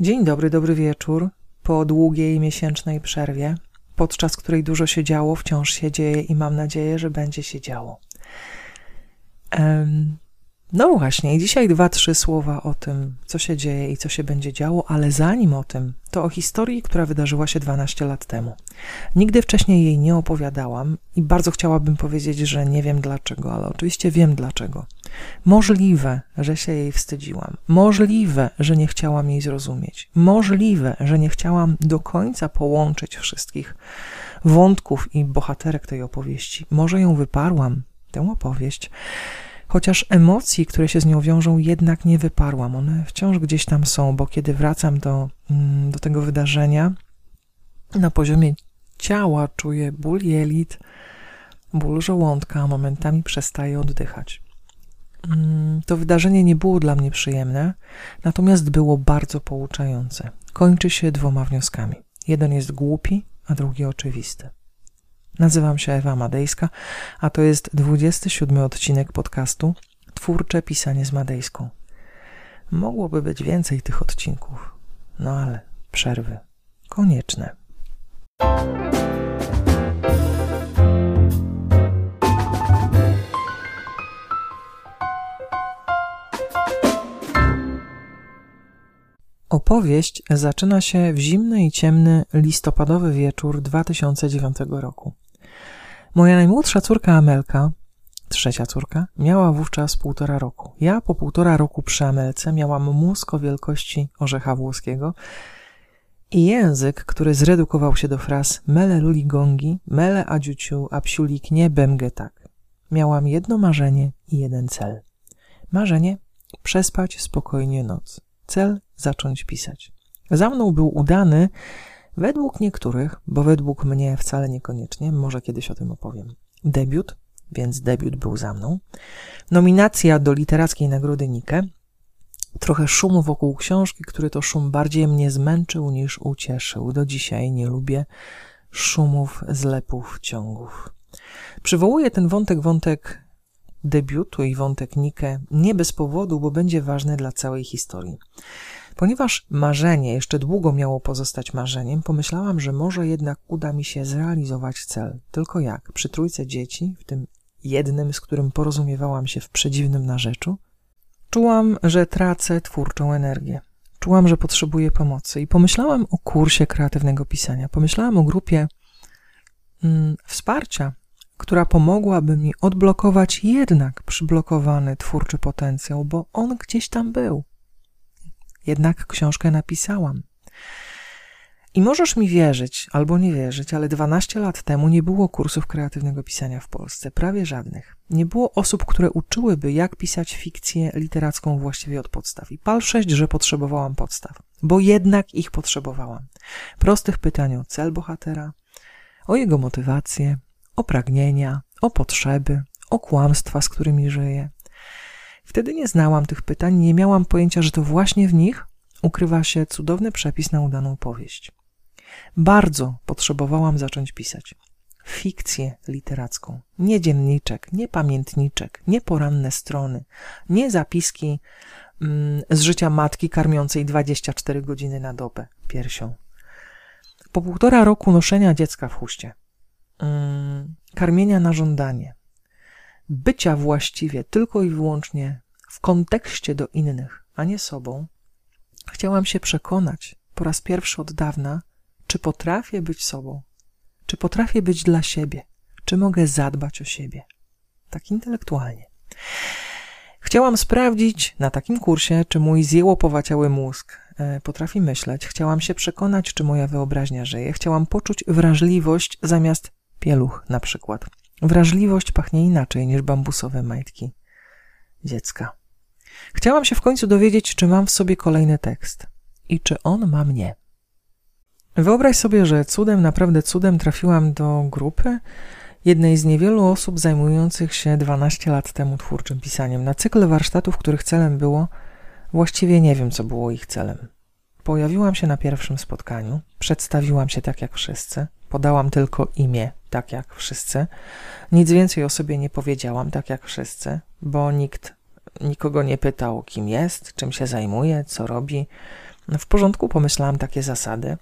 Dzień dobry, dobry wieczór. Po długiej miesięcznej przerwie, podczas której dużo się działo, wciąż się dzieje i mam nadzieję, że będzie się działo. No właśnie, dzisiaj dwa, trzy słowa o tym, co się dzieje i co się będzie działo, ale zanim o tym, to o historii, która wydarzyła się 12 lat temu. Nigdy wcześniej jej nie opowiadałam i bardzo chciałabym powiedzieć, że nie wiem dlaczego, ale oczywiście wiem dlaczego. Możliwe, że się jej wstydziłam. Możliwe, że nie chciałam jej zrozumieć. Możliwe, że nie chciałam do końca połączyć wszystkich wątków i bohaterek tej opowieści. Może ją wyparłam, tę opowieść chociaż emocji, które się z nią wiążą, jednak nie wyparłam. One wciąż gdzieś tam są, bo kiedy wracam do, mm, do tego wydarzenia, na poziomie ciała czuję ból jelit, ból żołądka, a momentami przestaję oddychać. Mm, to wydarzenie nie było dla mnie przyjemne, natomiast było bardzo pouczające. Kończy się dwoma wnioskami. Jeden jest głupi, a drugi oczywisty. Nazywam się Ewa Madejska, a to jest 27 odcinek podcastu Twórcze pisanie z Madejską. Mogłoby być więcej tych odcinków, no ale przerwy konieczne. Opowieść zaczyna się w zimny i ciemny listopadowy wieczór 2009 roku. Moja najmłodsza córka Amelka, trzecia córka, miała wówczas półtora roku. Ja po półtora roku przy Amelce miałam mózg o wielkości orzecha włoskiego i język, który zredukował się do fraz mele luli gongi, mele adziuciu, a psiulik nie bemge tak. Miałam jedno marzenie i jeden cel. Marzenie przespać spokojnie noc. Cel zacząć pisać. Za mną był udany Według niektórych, bo według mnie wcale niekoniecznie, może kiedyś o tym opowiem. Debiut, więc debiut był za mną. Nominacja do literackiej nagrody Nike. Trochę szumu wokół książki, który to szum bardziej mnie zmęczył niż ucieszył. Do dzisiaj nie lubię szumów, zlepów, ciągów. Przywołuję ten wątek, wątek debiutu i wątek Nike nie bez powodu, bo będzie ważny dla całej historii. Ponieważ marzenie jeszcze długo miało pozostać marzeniem, pomyślałam, że może jednak uda mi się zrealizować cel. Tylko jak? Przy trójce dzieci, w tym jednym, z którym porozumiewałam się w przedziwnym narzeczu, czułam, że tracę twórczą energię. Czułam, że potrzebuję pomocy i pomyślałam o kursie kreatywnego pisania. Pomyślałam o grupie mm, wsparcia, która pomogłaby mi odblokować jednak przyblokowany twórczy potencjał, bo on gdzieś tam był. Jednak książkę napisałam. I możesz mi wierzyć albo nie wierzyć, ale 12 lat temu nie było kursów kreatywnego pisania w Polsce, prawie żadnych. Nie było osób, które uczyłyby, jak pisać fikcję literacką właściwie od podstaw. I pal 6, że potrzebowałam podstaw, bo jednak ich potrzebowałam. Prostych pytań o cel bohatera, o jego motywację, o pragnienia, o potrzeby, o kłamstwa, z którymi żyje, Wtedy nie znałam tych pytań, nie miałam pojęcia, że to właśnie w nich ukrywa się cudowny przepis na udaną powieść. Bardzo potrzebowałam zacząć pisać. Fikcję literacką. Nie dzienniczek, nie pamiętniczek, nie poranne strony, nie zapiski mm, z życia matki karmiącej 24 godziny na dobę piersią. Po półtora roku noszenia dziecka w chuście, mm, karmienia na żądanie, bycia właściwie tylko i wyłącznie w kontekście do innych, a nie sobą, chciałam się przekonać po raz pierwszy od dawna, czy potrafię być sobą, czy potrafię być dla siebie, czy mogę zadbać o siebie, tak intelektualnie. Chciałam sprawdzić na takim kursie, czy mój zjełopowaciały mózg e, potrafi myśleć. Chciałam się przekonać, czy moja wyobraźnia żyje. Chciałam poczuć wrażliwość zamiast pieluch na przykład. Wrażliwość pachnie inaczej niż bambusowe majtki dziecka. Chciałam się w końcu dowiedzieć, czy mam w sobie kolejny tekst i czy on ma mnie. Wyobraź sobie, że cudem, naprawdę cudem trafiłam do grupy jednej z niewielu osób zajmujących się 12 lat temu twórczym pisaniem, na cykl warsztatów, których celem było, właściwie nie wiem, co było ich celem. Pojawiłam się na pierwszym spotkaniu, przedstawiłam się tak jak wszyscy, podałam tylko imię, tak jak wszyscy. Nic więcej o sobie nie powiedziałam, tak jak wszyscy, bo nikt nikogo nie pytał, kim jest, czym się zajmuje, co robi. W porządku, pomyślałam takie zasady.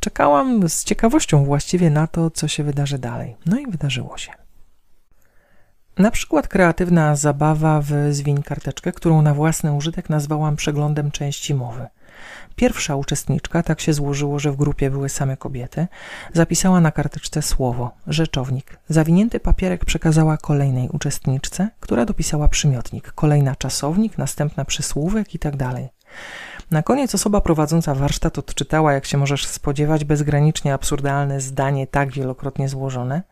Czekałam z ciekawością właściwie na to, co się wydarzy dalej. No i wydarzyło się. Na przykład kreatywna zabawa w Zwiń karteczkę, którą na własny użytek nazwałam przeglądem części mowy. Pierwsza uczestniczka, tak się złożyło, że w grupie były same kobiety, zapisała na karteczce słowo, rzeczownik. Zawinięty papierek przekazała kolejnej uczestniczce, która dopisała przymiotnik, kolejna czasownik, następna przysłówek itd. Tak na koniec osoba prowadząca warsztat odczytała, jak się możesz spodziewać, bezgranicznie absurdalne zdanie tak wielokrotnie złożone,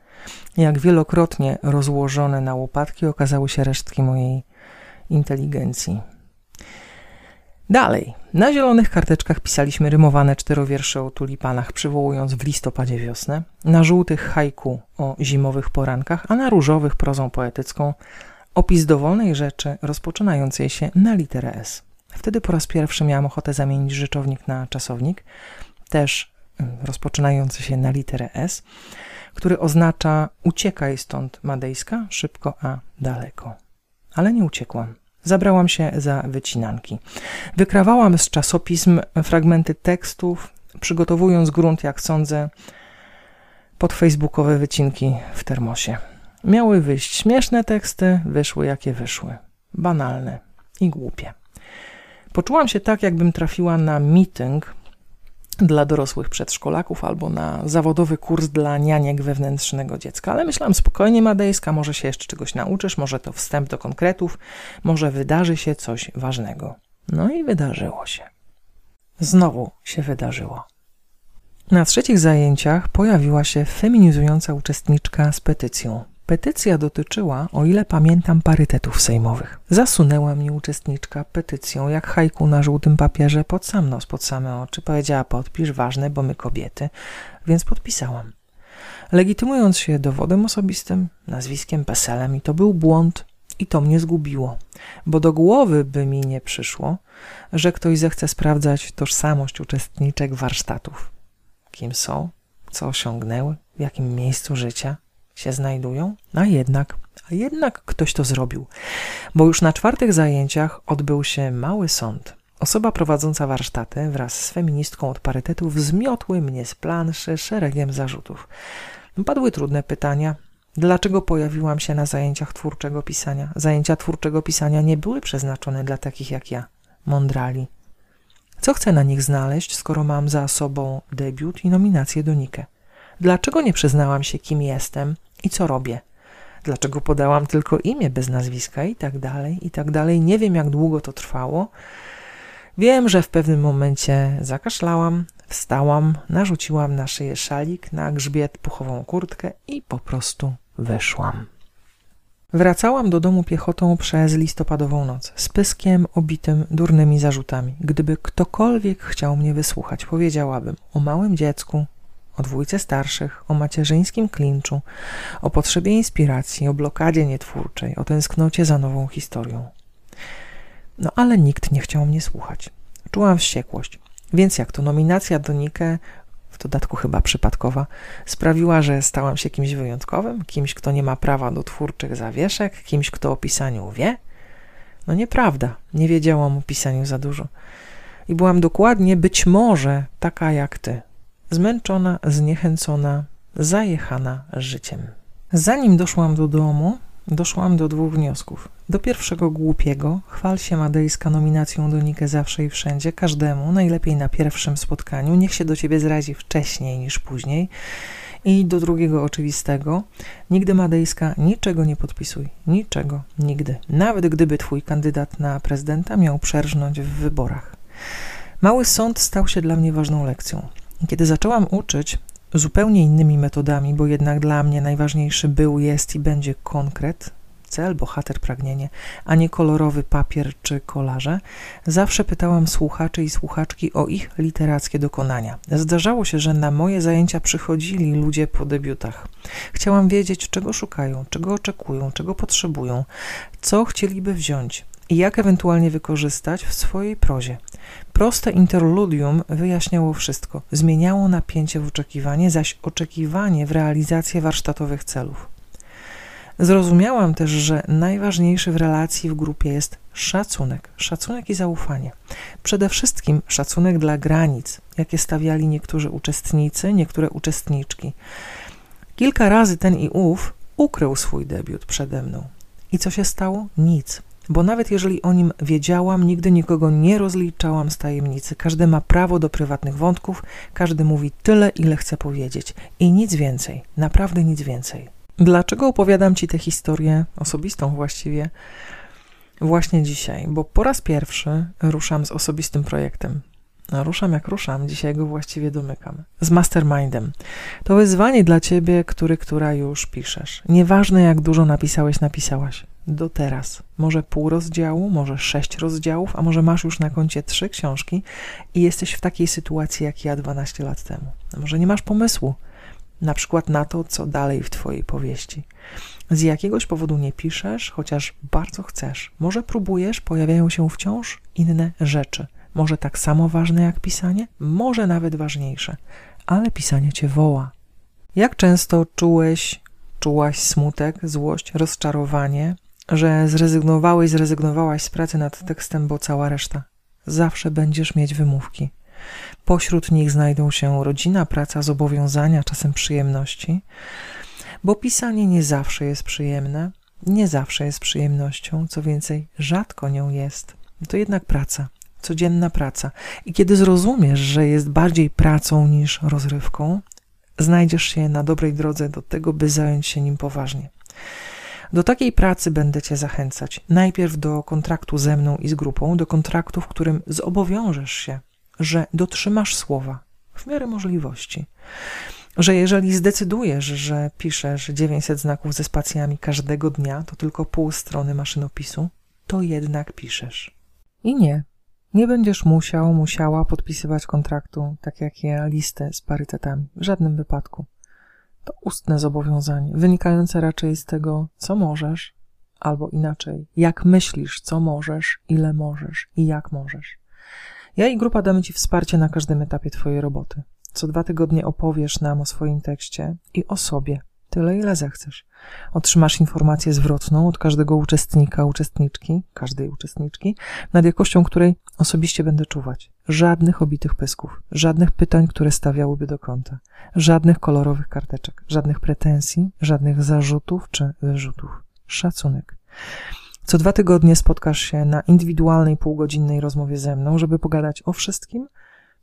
jak wielokrotnie rozłożone na łopatki okazały się resztki mojej inteligencji. Dalej, na zielonych karteczkach pisaliśmy rymowane czterowiersze o tulipanach, przywołując w listopadzie wiosnę, na żółtych hajku o zimowych porankach, a na różowych prozą poetycką opis dowolnej rzeczy rozpoczynającej się na literę S. Wtedy po raz pierwszy miałam ochotę zamienić rzeczownik na czasownik, też mm, rozpoczynający się na literę S, który oznacza uciekaj stąd Madejska, szybko a daleko. Ale nie uciekłam. Zabrałam się za wycinanki. Wykrawałam z czasopism fragmenty tekstów, przygotowując grunt, jak sądzę, pod facebookowe wycinki w termosie. Miały wyjść śmieszne teksty, wyszły jakie wyszły. Banalne i głupie. Poczułam się tak, jakbym trafiła na meeting dla dorosłych przedszkolaków albo na zawodowy kurs dla nianiek wewnętrznego dziecka. Ale myślałam spokojnie, Madejska, może się jeszcze czegoś nauczysz, może to wstęp do konkretów, może wydarzy się coś ważnego. No i wydarzyło się. Znowu się wydarzyło. Na trzecich zajęciach pojawiła się feminizująca uczestniczka z petycją. Petycja dotyczyła, o ile pamiętam, parytetów sejmowych. Zasunęła mi uczestniczka petycją, jak hajku na żółtym papierze, pod sam nos, pod same oczy. Powiedziała, podpisz, ważne, bo my kobiety, więc podpisałam. Legitymując się dowodem osobistym, nazwiskiem, peselem i to był błąd i to mnie zgubiło, bo do głowy by mi nie przyszło, że ktoś zechce sprawdzać tożsamość uczestniczek warsztatów. Kim są, co osiągnęły, w jakim miejscu życia, się znajdują, a jednak, a jednak ktoś to zrobił, bo już na czwartych zajęciach odbył się mały sąd. Osoba prowadząca warsztaty wraz z feministką od parytetów zmiotły mnie z planszy szeregiem zarzutów. Padły trudne pytania. Dlaczego pojawiłam się na zajęciach twórczego pisania? Zajęcia twórczego pisania nie były przeznaczone dla takich jak ja, mądrali. Co chcę na nich znaleźć, skoro mam za sobą debiut i nominację do Nike? Dlaczego nie przyznałam się, kim jestem, i co robię. Dlaczego podałam tylko imię bez nazwiska i tak dalej, i tak dalej. Nie wiem, jak długo to trwało. Wiem, że w pewnym momencie zakaszlałam, wstałam, narzuciłam na szyję szalik, na grzbiet puchową kurtkę i po prostu wyszłam. Wracałam do domu piechotą przez listopadową noc, z pyskiem obitym durnymi zarzutami. Gdyby ktokolwiek chciał mnie wysłuchać, powiedziałabym o małym dziecku, o dwójce starszych, o macierzyńskim klinczu, o potrzebie inspiracji, o blokadzie nietwórczej, o tęsknocie za nową historią. No ale nikt nie chciał mnie słuchać. Czułam wściekłość. Więc jak to nominacja do Nike, w dodatku chyba przypadkowa, sprawiła, że stałam się kimś wyjątkowym, kimś, kto nie ma prawa do twórczych zawieszek, kimś, kto o pisaniu wie? No nieprawda, nie wiedziałam o pisaniu za dużo. I byłam dokładnie, być może, taka jak ty, zmęczona, zniechęcona, zajechana życiem. Zanim doszłam do domu, doszłam do dwóch wniosków. Do pierwszego głupiego, chwal się Madejska nominacją do Nike zawsze i wszędzie, każdemu, najlepiej na pierwszym spotkaniu, niech się do ciebie zrazi wcześniej niż później. I do drugiego oczywistego, nigdy Madejska niczego nie podpisuj, niczego, nigdy, nawet gdyby twój kandydat na prezydenta miał przerżnąć w wyborach. Mały sąd stał się dla mnie ważną lekcją. Kiedy zaczęłam uczyć zupełnie innymi metodami, bo jednak dla mnie najważniejszy był, jest i będzie konkret, cel, bohater, pragnienie, a nie kolorowy papier czy kolarze, zawsze pytałam słuchaczy i słuchaczki o ich literackie dokonania. Zdarzało się, że na moje zajęcia przychodzili ludzie po debiutach. Chciałam wiedzieć, czego szukają, czego oczekują, czego potrzebują, co chcieliby wziąć i jak ewentualnie wykorzystać w swojej prozie. Proste interludium wyjaśniało wszystko, zmieniało napięcie w oczekiwanie, zaś oczekiwanie w realizację warsztatowych celów. Zrozumiałam też, że najważniejszy w relacji w grupie jest szacunek. Szacunek i zaufanie. Przede wszystkim szacunek dla granic, jakie stawiali niektórzy uczestnicy, niektóre uczestniczki. Kilka razy ten i ów ukrył swój debiut przede mną. I co się stało? Nic. Bo nawet jeżeli o nim wiedziałam, nigdy nikogo nie rozliczałam z tajemnicy. Każdy ma prawo do prywatnych wątków, każdy mówi tyle, ile chce powiedzieć. I nic więcej, naprawdę nic więcej. Dlaczego opowiadam Ci tę historię osobistą właściwie właśnie dzisiaj? Bo po raz pierwszy ruszam z osobistym projektem. A ruszam jak ruszam, dzisiaj go właściwie domykam. Z mastermindem. To wyzwanie dla ciebie, który, która już piszesz. Nieważne jak dużo napisałeś, napisałaś. Do teraz. Może pół rozdziału, może sześć rozdziałów, a może masz już na koncie trzy książki i jesteś w takiej sytuacji jak ja 12 lat temu. Może nie masz pomysłu, na przykład na to, co dalej w Twojej powieści. Z jakiegoś powodu nie piszesz, chociaż bardzo chcesz. Może próbujesz, pojawiają się wciąż inne rzeczy. Może tak samo ważne jak pisanie, może nawet ważniejsze, ale pisanie Cię woła. Jak często czułeś, czułaś smutek, złość, rozczarowanie, że zrezygnowałeś, zrezygnowałaś z pracy nad tekstem, bo cała reszta. Zawsze będziesz mieć wymówki. Pośród nich znajdą się rodzina, praca, zobowiązania, czasem przyjemności, bo pisanie nie zawsze jest przyjemne, nie zawsze jest przyjemnością, co więcej, rzadko nią jest. To jednak praca, codzienna praca. I kiedy zrozumiesz, że jest bardziej pracą niż rozrywką, znajdziesz się na dobrej drodze do tego, by zająć się nim poważnie. Do takiej pracy będę Cię zachęcać. Najpierw do kontraktu ze mną i z grupą, do kontraktu, w którym zobowiążesz się że dotrzymasz słowa w miarę możliwości. Że jeżeli zdecydujesz, że piszesz 900 znaków ze spacjami każdego dnia, to tylko pół strony maszynopisu, to jednak piszesz. I nie, nie będziesz musiał, musiała podpisywać kontraktu, tak jak ja, listę z parytetami. W żadnym wypadku. To ustne zobowiązanie, wynikające raczej z tego, co możesz, albo inaczej, jak myślisz, co możesz, ile możesz i jak możesz. Ja i grupa damy Ci wsparcie na każdym etapie Twojej roboty. Co dwa tygodnie opowiesz nam o swoim tekście i o sobie, tyle ile zechcesz. Otrzymasz informację zwrotną od każdego uczestnika, uczestniczki, każdej uczestniczki, nad jakością której osobiście będę czuwać. Żadnych obitych pysków, żadnych pytań, które stawiałyby do kąta, żadnych kolorowych karteczek, żadnych pretensji, żadnych zarzutów czy wyrzutów. Szacunek. Co dwa tygodnie spotkasz się na indywidualnej półgodzinnej rozmowie ze mną, żeby pogadać o wszystkim,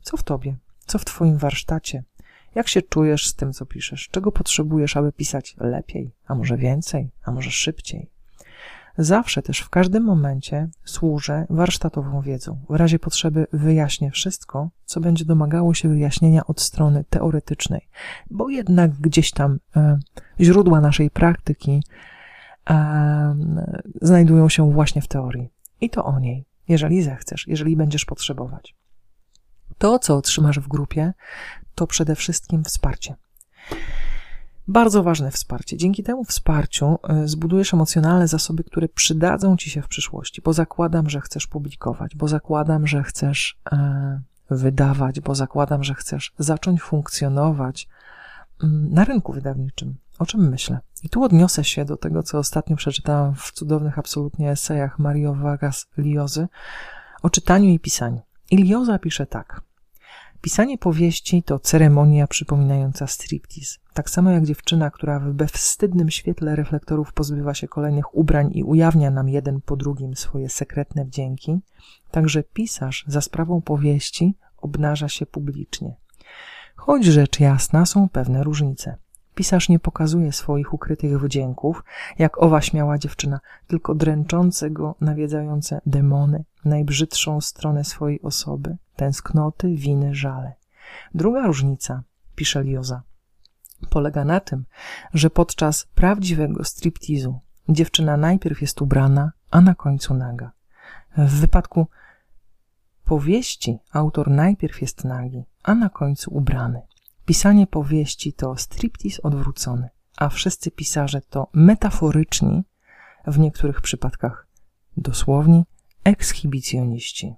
co w tobie, co w twoim warsztacie, jak się czujesz z tym, co piszesz, czego potrzebujesz, aby pisać lepiej, a może więcej, a może szybciej. Zawsze też w każdym momencie służę warsztatową wiedzą. W razie potrzeby wyjaśnię wszystko, co będzie domagało się wyjaśnienia od strony teoretycznej, bo jednak gdzieś tam e, źródła naszej praktyki znajdują się właśnie w teorii. I to o niej, jeżeli zechcesz, jeżeli będziesz potrzebować. To, co otrzymasz w grupie, to przede wszystkim wsparcie. Bardzo ważne wsparcie. Dzięki temu wsparciu e, zbudujesz emocjonalne zasoby, które przydadzą ci się w przyszłości, bo zakładam, że chcesz publikować, bo zakładam, że chcesz e, wydawać, bo zakładam, że chcesz zacząć funkcjonować mm, na rynku wydawniczym. O czym myślę? I tu odniosę się do tego, co ostatnio przeczytałam w cudownych absolutnie esejach Mario Vargas Liozy o czytaniu i pisaniu. I Lioza pisze tak. Pisanie powieści to ceremonia przypominająca striptease. Tak samo jak dziewczyna, która w bezwstydnym świetle reflektorów pozbywa się kolejnych ubrań i ujawnia nam jeden po drugim swoje sekretne wdzięki, także pisarz za sprawą powieści obnaża się publicznie. Choć rzecz jasna, są pewne różnice. Pisarz nie pokazuje swoich ukrytych wdzięków, jak owa śmiała dziewczyna, tylko dręczące go nawiedzające demony, najbrzydszą stronę swojej osoby, tęsknoty, winy, żale. Druga różnica, pisze Lioza, polega na tym, że podczas prawdziwego striptizu dziewczyna najpierw jest ubrana, a na końcu naga. W wypadku powieści autor najpierw jest nagi, a na końcu ubrany. Pisanie powieści to striptease odwrócony, a wszyscy pisarze to metaforyczni, w niektórych przypadkach dosłowni, ekshibicjoniści.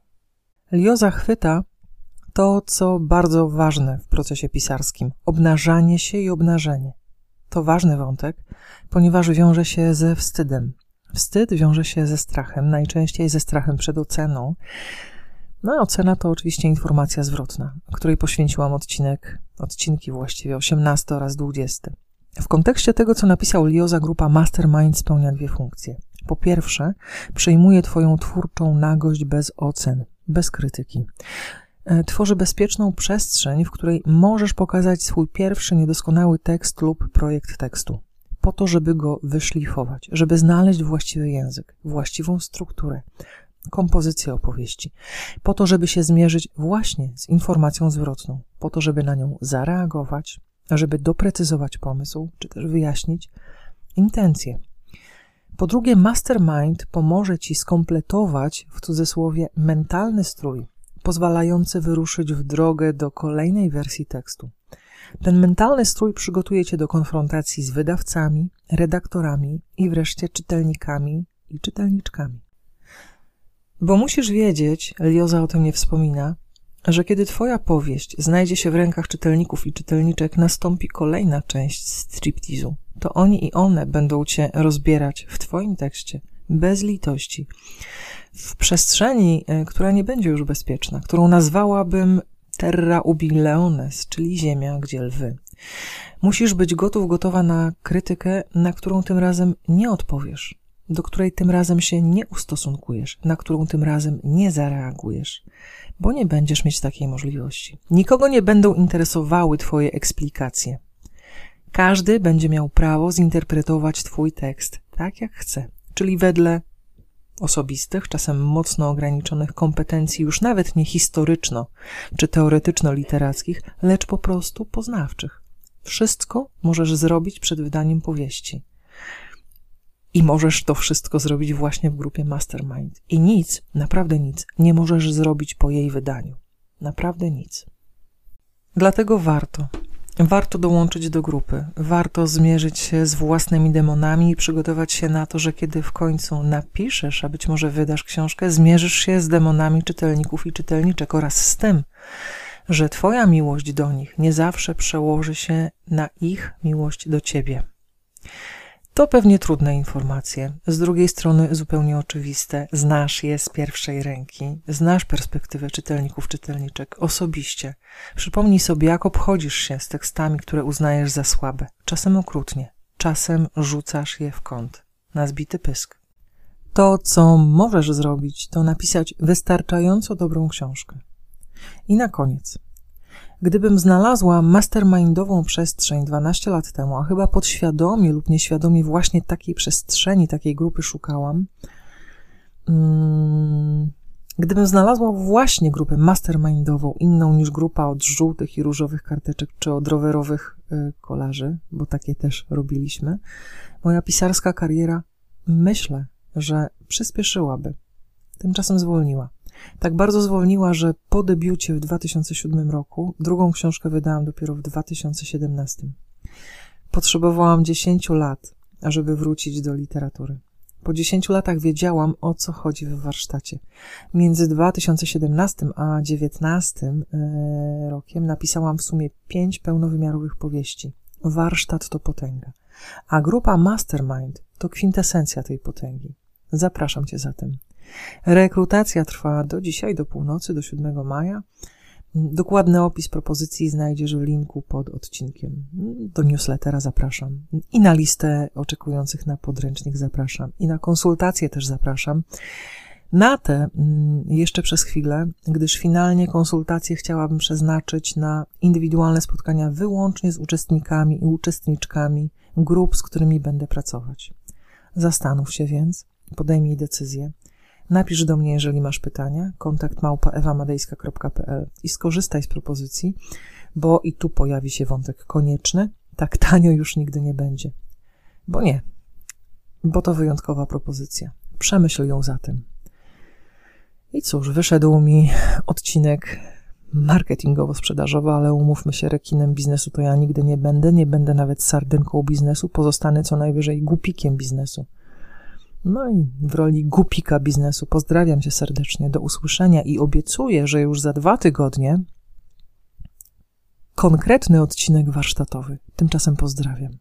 Lio zachwyta to, co bardzo ważne w procesie pisarskim obnażanie się i obnażenie. To ważny wątek, ponieważ wiąże się ze wstydem. Wstyd wiąże się ze strachem, najczęściej ze strachem przed oceną. No a ocena to oczywiście informacja zwrotna, której poświęciłam odcinek, odcinki właściwie 18 oraz 20. W kontekście tego, co napisał Lioza, grupa Mastermind spełnia dwie funkcje. Po pierwsze, przejmuje Twoją twórczą nagość bez ocen, bez krytyki. E, tworzy bezpieczną przestrzeń, w której możesz pokazać swój pierwszy niedoskonały tekst lub projekt tekstu, po to, żeby go wyszlifować, żeby znaleźć właściwy język, właściwą strukturę, kompozycję opowieści, po to, żeby się zmierzyć właśnie z informacją zwrotną, po to, żeby na nią zareagować, żeby doprecyzować pomysł, czy też wyjaśnić intencje. Po drugie, mastermind pomoże ci skompletować w cudzysłowie mentalny strój, pozwalający wyruszyć w drogę do kolejnej wersji tekstu. Ten mentalny strój przygotuje cię do konfrontacji z wydawcami, redaktorami i wreszcie czytelnikami i czytelniczkami. Bo musisz wiedzieć, Lioza o tym nie wspomina, że kiedy twoja powieść znajdzie się w rękach czytelników i czytelniczek, nastąpi kolejna część striptizu. To oni i one będą cię rozbierać w twoim tekście, bez litości, w przestrzeni, e, która nie będzie już bezpieczna, którą nazwałabym terra ubi leones, czyli ziemia, gdzie lwy. Musisz być gotów, gotowa na krytykę, na którą tym razem nie odpowiesz, do której tym razem się nie ustosunkujesz, na którą tym razem nie zareagujesz, bo nie będziesz mieć takiej możliwości. Nikogo nie będą interesowały Twoje eksplikacje. Każdy będzie miał prawo zinterpretować Twój tekst tak, jak chce, czyli wedle osobistych, czasem mocno ograniczonych kompetencji, już nawet nie historyczno czy teoretyczno-literackich, lecz po prostu poznawczych. Wszystko możesz zrobić przed wydaniem powieści. I możesz to wszystko zrobić właśnie w grupie Mastermind. I nic, naprawdę nic, nie możesz zrobić po jej wydaniu. Naprawdę nic. Dlatego warto, warto dołączyć do grupy, warto zmierzyć się z własnymi demonami i przygotować się na to, że kiedy w końcu napiszesz, a być może wydasz książkę, zmierzysz się z demonami czytelników i czytelniczek oraz z tym, że Twoja miłość do nich nie zawsze przełoży się na ich miłość do Ciebie. To pewnie trudne informacje, z drugiej strony zupełnie oczywiste. Znasz je z pierwszej ręki, znasz perspektywę czytelników, czytelniczek osobiście. Przypomnij sobie, jak obchodzisz się z tekstami, które uznajesz za słabe. Czasem okrutnie, czasem rzucasz je w kąt, na zbity pysk. To, co możesz zrobić, to napisać wystarczająco dobrą książkę. I na koniec, Gdybym znalazła mastermindową przestrzeń 12 lat temu, a chyba podświadomie lub nieświadomie właśnie takiej przestrzeni, takiej grupy szukałam, hmm, gdybym znalazła właśnie grupę mastermindową, inną niż grupa od żółtych i różowych karteczek czy od rowerowych y, kolarzy, bo takie też robiliśmy, moja pisarska kariera myślę, że przyspieszyłaby. Tymczasem zwolniła. Tak bardzo zwolniła, że po debiucie w 2007 roku drugą książkę wydałam dopiero w 2017. Potrzebowałam 10 lat, ażeby wrócić do literatury. Po 10 latach wiedziałam, o co chodzi w warsztacie. Między 2017 a 2019 e, rokiem napisałam w sumie pięć pełnowymiarowych powieści. Warsztat to potęga, a grupa Mastermind to kwintesencja tej potęgi. Zapraszam Cię zatem. Rekrutacja trwa do dzisiaj, do północy, do 7 maja. Dokładny opis propozycji znajdziesz w linku pod odcinkiem. Do newslettera zapraszam. I na listę oczekujących na podręcznik zapraszam. I na konsultacje też zapraszam. Na te mm, jeszcze przez chwilę, gdyż finalnie konsultacje chciałabym przeznaczyć na indywidualne spotkania wyłącznie z uczestnikami i uczestniczkami grup, z którymi będę pracować. Zastanów się więc, podejmij decyzję. Napisz do mnie, jeżeli masz pytania, kontakt małpa ewamadejska.pl i skorzystaj z propozycji, bo i tu pojawi się wątek konieczny. Tak tanio już nigdy nie będzie. Bo nie, bo to wyjątkowa propozycja. Przemyśl ją zatem. I cóż, wyszedł mi odcinek marketingowo-sprzedażowy, ale umówmy się, rekinem biznesu to ja nigdy nie będę, nie będę nawet sardynką biznesu, pozostanę co najwyżej głupikiem biznesu. No i w roli głupika biznesu pozdrawiam cię serdecznie, do usłyszenia i obiecuję, że już za dwa tygodnie konkretny odcinek warsztatowy. Tymczasem pozdrawiam.